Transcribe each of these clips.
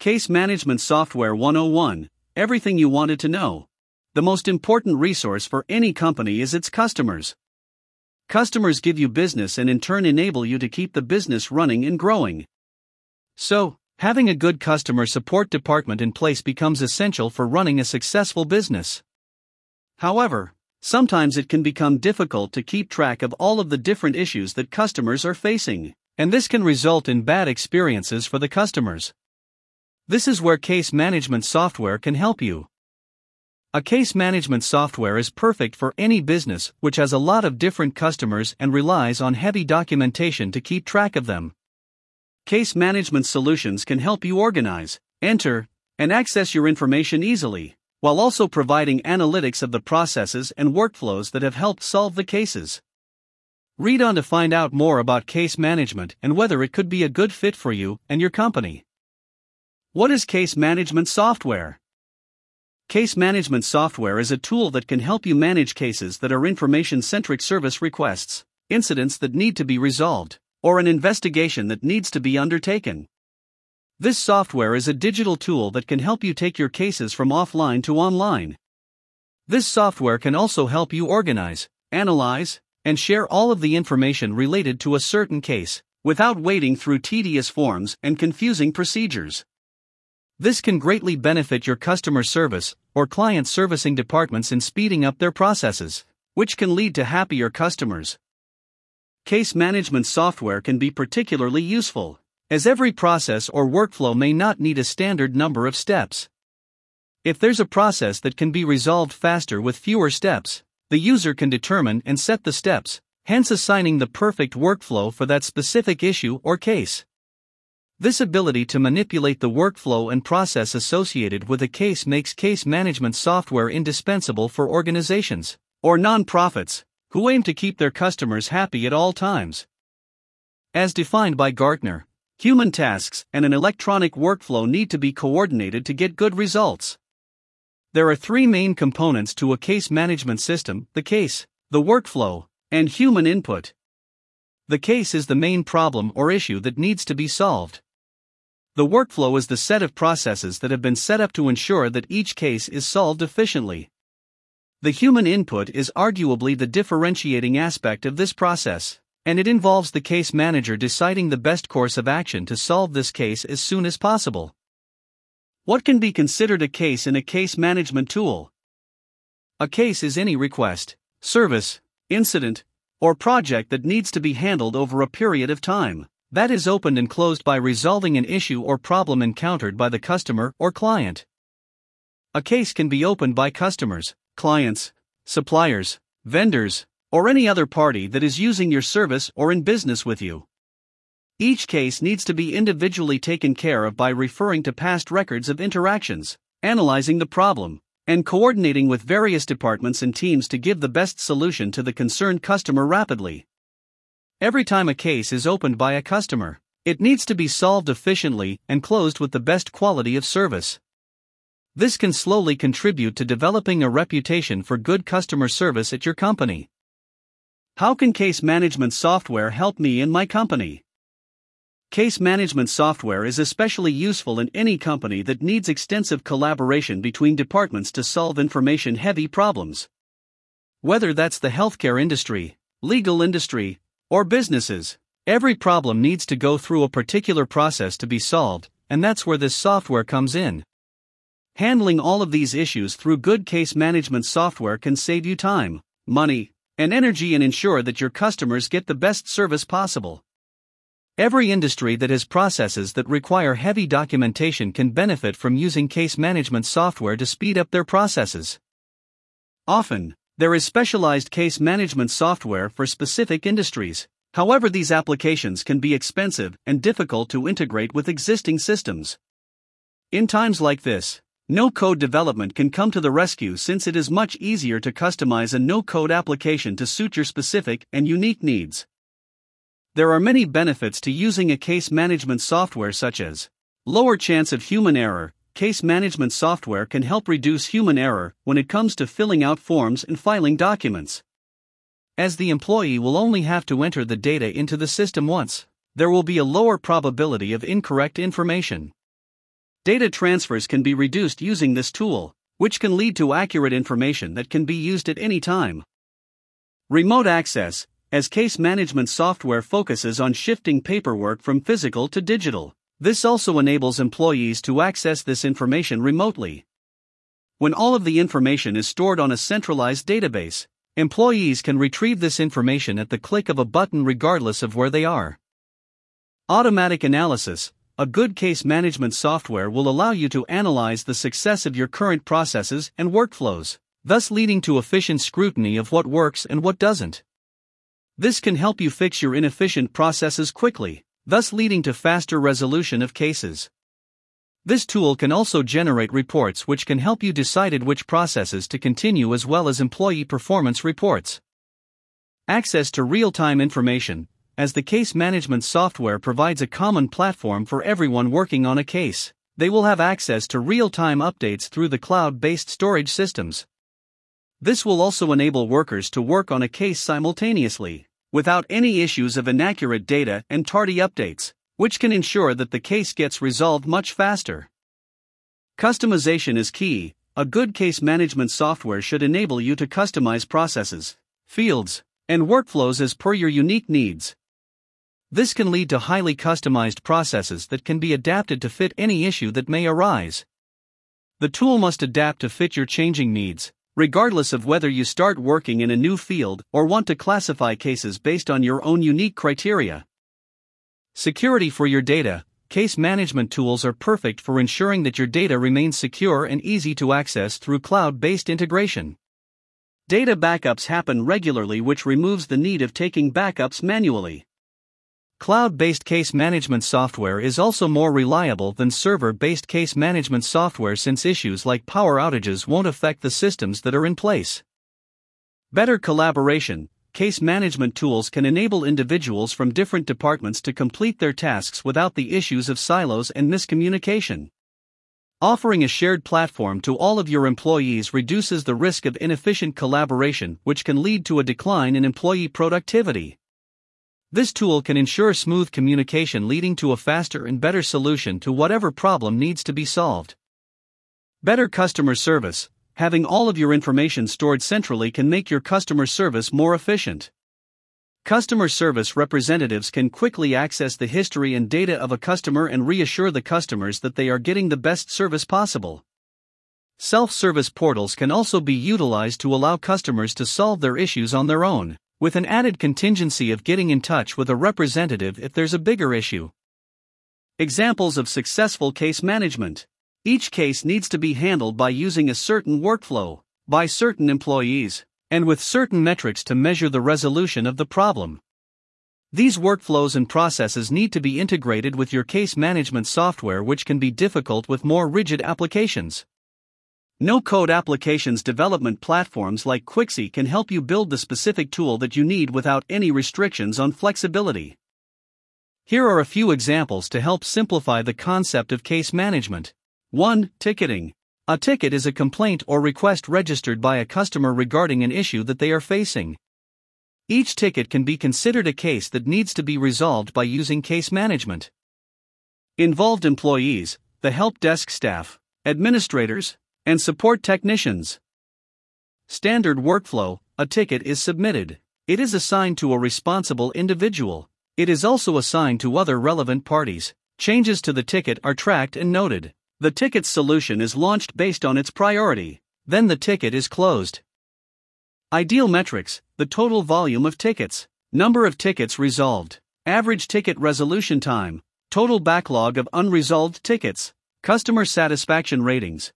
Case Management Software 101 Everything you wanted to know. The most important resource for any company is its customers. Customers give you business and in turn enable you to keep the business running and growing. So, having a good customer support department in place becomes essential for running a successful business. However, sometimes it can become difficult to keep track of all of the different issues that customers are facing, and this can result in bad experiences for the customers. This is where case management software can help you. A case management software is perfect for any business which has a lot of different customers and relies on heavy documentation to keep track of them. Case management solutions can help you organize, enter, and access your information easily, while also providing analytics of the processes and workflows that have helped solve the cases. Read on to find out more about case management and whether it could be a good fit for you and your company. What is case management software? Case management software is a tool that can help you manage cases that are information centric service requests, incidents that need to be resolved, or an investigation that needs to be undertaken. This software is a digital tool that can help you take your cases from offline to online. This software can also help you organize, analyze, and share all of the information related to a certain case, without wading through tedious forms and confusing procedures. This can greatly benefit your customer service or client servicing departments in speeding up their processes, which can lead to happier customers. Case management software can be particularly useful, as every process or workflow may not need a standard number of steps. If there's a process that can be resolved faster with fewer steps, the user can determine and set the steps, hence assigning the perfect workflow for that specific issue or case. This ability to manipulate the workflow and process associated with a case makes case management software indispensable for organizations or nonprofits who aim to keep their customers happy at all times. As defined by Gartner, human tasks and an electronic workflow need to be coordinated to get good results. There are three main components to a case management system the case, the workflow, and human input. The case is the main problem or issue that needs to be solved. The workflow is the set of processes that have been set up to ensure that each case is solved efficiently. The human input is arguably the differentiating aspect of this process, and it involves the case manager deciding the best course of action to solve this case as soon as possible. What can be considered a case in a case management tool? A case is any request, service, incident, or project that needs to be handled over a period of time that is opened and closed by resolving an issue or problem encountered by the customer or client. A case can be opened by customers, clients, suppliers, vendors, or any other party that is using your service or in business with you. Each case needs to be individually taken care of by referring to past records of interactions, analyzing the problem, and coordinating with various departments and teams to give the best solution to the concerned customer rapidly. Every time a case is opened by a customer, it needs to be solved efficiently and closed with the best quality of service. This can slowly contribute to developing a reputation for good customer service at your company. How can case management software help me in my company? Case management software is especially useful in any company that needs extensive collaboration between departments to solve information heavy problems. Whether that's the healthcare industry, legal industry, or businesses. Every problem needs to go through a particular process to be solved, and that's where this software comes in. Handling all of these issues through good case management software can save you time, money, and energy and ensure that your customers get the best service possible. Every industry that has processes that require heavy documentation can benefit from using case management software to speed up their processes. Often, there is specialized case management software for specific industries. However, these applications can be expensive and difficult to integrate with existing systems. In times like this, no code development can come to the rescue since it is much easier to customize a no code application to suit your specific and unique needs. There are many benefits to using a case management software such as lower chance of human error, case management software can help reduce human error when it comes to filling out forms and filing documents. As the employee will only have to enter the data into the system once, there will be a lower probability of incorrect information. Data transfers can be reduced using this tool, which can lead to accurate information that can be used at any time. Remote access, as case management software focuses on shifting paperwork from physical to digital. This also enables employees to access this information remotely. When all of the information is stored on a centralized database, employees can retrieve this information at the click of a button regardless of where they are. Automatic analysis A good case management software will allow you to analyze the success of your current processes and workflows, thus leading to efficient scrutiny of what works and what doesn't. This can help you fix your inefficient processes quickly, thus leading to faster resolution of cases. This tool can also generate reports which can help you decide which processes to continue as well as employee performance reports. Access to real time information, as the case management software provides a common platform for everyone working on a case, they will have access to real time updates through the cloud based storage systems. This will also enable workers to work on a case simultaneously without any issues of inaccurate data and tardy updates, which can ensure that the case gets resolved much faster. Customization is key. A good case management software should enable you to customize processes, fields, and workflows as per your unique needs. This can lead to highly customized processes that can be adapted to fit any issue that may arise. The tool must adapt to fit your changing needs, regardless of whether you start working in a new field or want to classify cases based on your own unique criteria. Security for your data Case management tools are perfect for ensuring that your data remains secure and easy to access through cloud based integration. Data backups happen regularly, which removes the need of taking backups manually. Cloud based case management software is also more reliable than server based case management software since issues like power outages won't affect the systems that are in place. Better collaboration Case management tools can enable individuals from different departments to complete their tasks without the issues of silos and miscommunication. Offering a shared platform to all of your employees reduces the risk of inefficient collaboration, which can lead to a decline in employee productivity. This tool can ensure smooth communication leading to a faster and better solution to whatever problem needs to be solved. Better customer service Having all of your information stored centrally can make your customer service more efficient. Customer service representatives can quickly access the history and data of a customer and reassure the customers that they are getting the best service possible. Self service portals can also be utilized to allow customers to solve their issues on their own with an added contingency of getting in touch with a representative if there's a bigger issue. Examples of successful case management. Each case needs to be handled by using a certain workflow, by certain employees, and with certain metrics to measure the resolution of the problem. These workflows and processes need to be integrated with your case management software, which can be difficult with more rigid applications. No code applications development platforms like Quixy can help you build the specific tool that you need without any restrictions on flexibility. Here are a few examples to help simplify the concept of case management. 1. Ticketing. A ticket is a complaint or request registered by a customer regarding an issue that they are facing. Each ticket can be considered a case that needs to be resolved by using case management. Involved employees, the help desk staff, administrators, and support technicians. Standard workflow a ticket is submitted. It is assigned to a responsible individual. It is also assigned to other relevant parties. Changes to the ticket are tracked and noted. The ticket's solution is launched based on its priority, then the ticket is closed. Ideal metrics the total volume of tickets, number of tickets resolved, average ticket resolution time, total backlog of unresolved tickets, customer satisfaction ratings,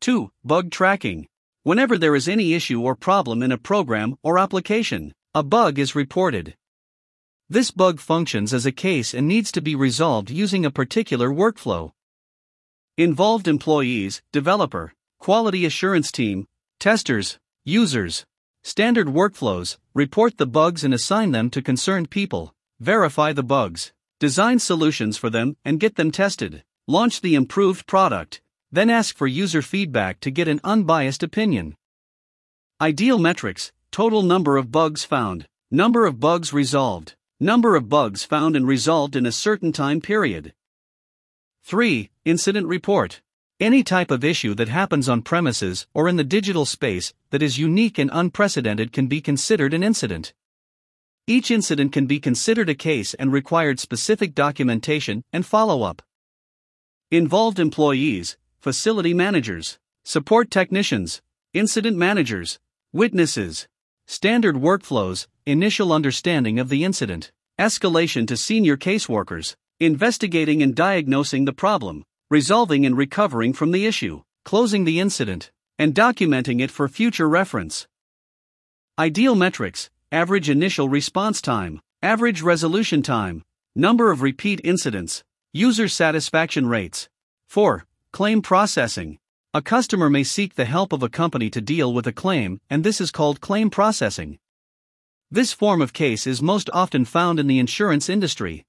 2. Bug tracking. Whenever there is any issue or problem in a program or application, a bug is reported. This bug functions as a case and needs to be resolved using a particular workflow. Involved employees, developer, quality assurance team, testers, users. Standard workflows report the bugs and assign them to concerned people, verify the bugs, design solutions for them and get them tested, launch the improved product, then ask for user feedback to get an unbiased opinion. Ideal metrics total number of bugs found, number of bugs resolved, number of bugs found and resolved in a certain time period. 3. Incident report. Any type of issue that happens on premises or in the digital space that is unique and unprecedented can be considered an incident. Each incident can be considered a case and required specific documentation and follow up. Involved employees, facility managers, support technicians, incident managers, witnesses, standard workflows, initial understanding of the incident, escalation to senior caseworkers, investigating and diagnosing the problem, resolving and recovering from the issue, closing the incident, and documenting it for future reference. Ideal metrics average initial response time, average resolution time, number of repeat incidents, user satisfaction rates. 4. Claim processing. A customer may seek the help of a company to deal with a claim, and this is called claim processing. This form of case is most often found in the insurance industry.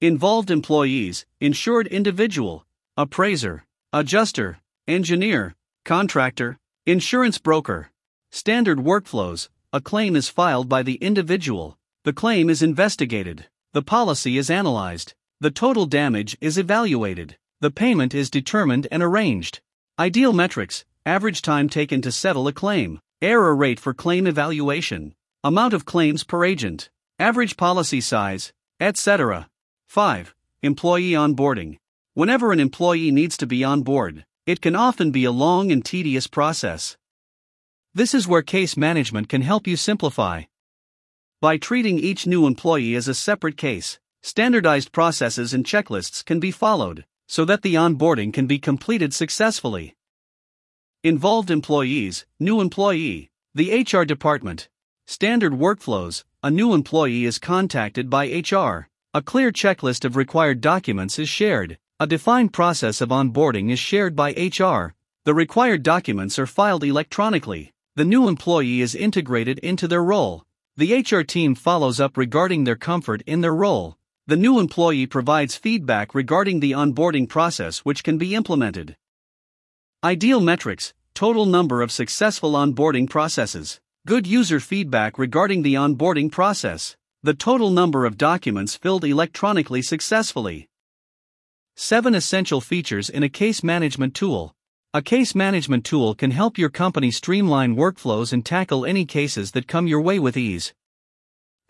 Involved employees, insured individual, appraiser, adjuster, engineer, contractor, insurance broker. Standard workflows a claim is filed by the individual, the claim is investigated, the policy is analyzed, the total damage is evaluated, the payment is determined and arranged. Ideal metrics average time taken to settle a claim, error rate for claim evaluation, amount of claims per agent, average policy size, etc. 5. Employee onboarding. Whenever an employee needs to be on board, it can often be a long and tedious process. This is where case management can help you simplify. By treating each new employee as a separate case, standardized processes and checklists can be followed so that the onboarding can be completed successfully. Involved employees, new employee, the HR department, standard workflows, a new employee is contacted by HR. A clear checklist of required documents is shared. A defined process of onboarding is shared by HR. The required documents are filed electronically. The new employee is integrated into their role. The HR team follows up regarding their comfort in their role. The new employee provides feedback regarding the onboarding process which can be implemented. Ideal metrics Total number of successful onboarding processes. Good user feedback regarding the onboarding process the total number of documents filled electronically successfully. 7 Essential features in a case management tool. A case management tool can help your company streamline workflows and tackle any cases that come your way with ease.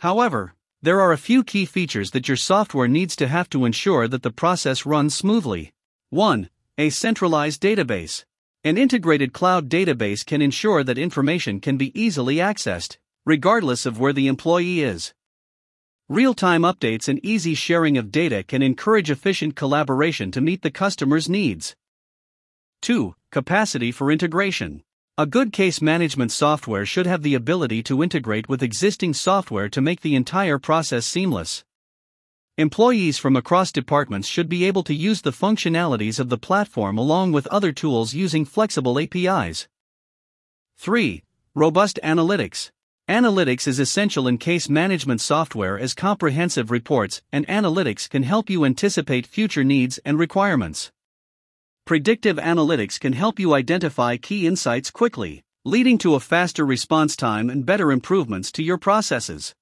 However, there are a few key features that your software needs to have to ensure that the process runs smoothly. 1. A centralized database. An integrated cloud database can ensure that information can be easily accessed, regardless of where the employee is. Real time updates and easy sharing of data can encourage efficient collaboration to meet the customer's needs. 2. Capacity for integration. A good case management software should have the ability to integrate with existing software to make the entire process seamless. Employees from across departments should be able to use the functionalities of the platform along with other tools using flexible APIs. 3. Robust analytics. Analytics is essential in case management software as comprehensive reports and analytics can help you anticipate future needs and requirements. Predictive analytics can help you identify key insights quickly, leading to a faster response time and better improvements to your processes.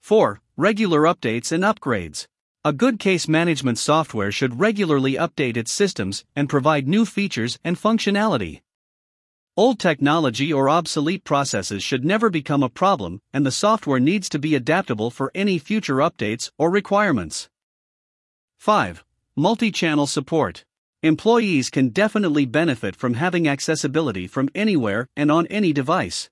4. Regular updates and upgrades. A good case management software should regularly update its systems and provide new features and functionality. Old technology or obsolete processes should never become a problem, and the software needs to be adaptable for any future updates or requirements. 5. Multi channel support. Employees can definitely benefit from having accessibility from anywhere and on any device.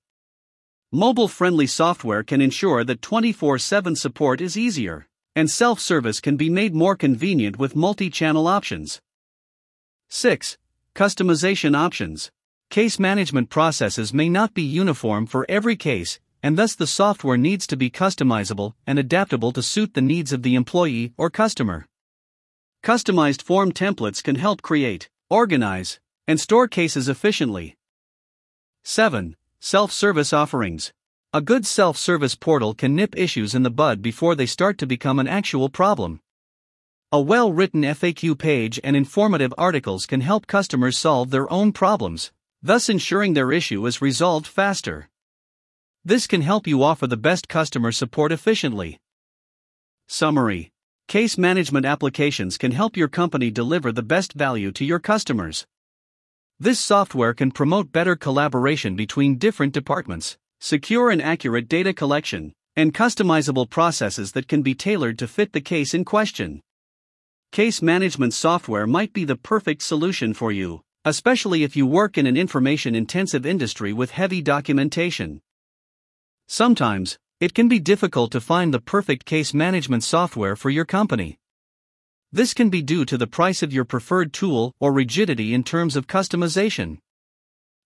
Mobile friendly software can ensure that 24 7 support is easier, and self service can be made more convenient with multi channel options. 6. Customization options. Case management processes may not be uniform for every case, and thus the software needs to be customizable and adaptable to suit the needs of the employee or customer. Customized form templates can help create, organize, and store cases efficiently. 7. Self service offerings. A good self service portal can nip issues in the bud before they start to become an actual problem. A well written FAQ page and informative articles can help customers solve their own problems thus ensuring their issue is resolved faster. This can help you offer the best customer support efficiently. Summary case management applications can help your company deliver the best value to your customers. This software can promote better collaboration between different departments, secure and accurate data collection, and customizable processes that can be tailored to fit the case in question. Case management software might be the perfect solution for you, especially if you work in an information intensive industry with heavy documentation. Sometimes, it can be difficult to find the perfect case management software for your company. This can be due to the price of your preferred tool or rigidity in terms of customization.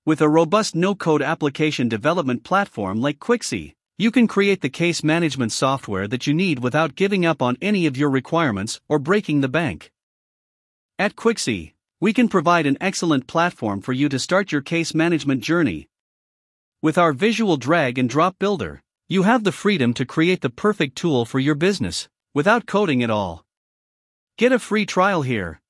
With a robust no code application development platform like Quixy, you can create the case management software that you need without giving up on any of your requirements or breaking the bank. At Quixy, we can provide an excellent platform for you to start your case management journey. With our visual drag and drop builder, you have the freedom to create the perfect tool for your business without coding at all. Get a free trial here.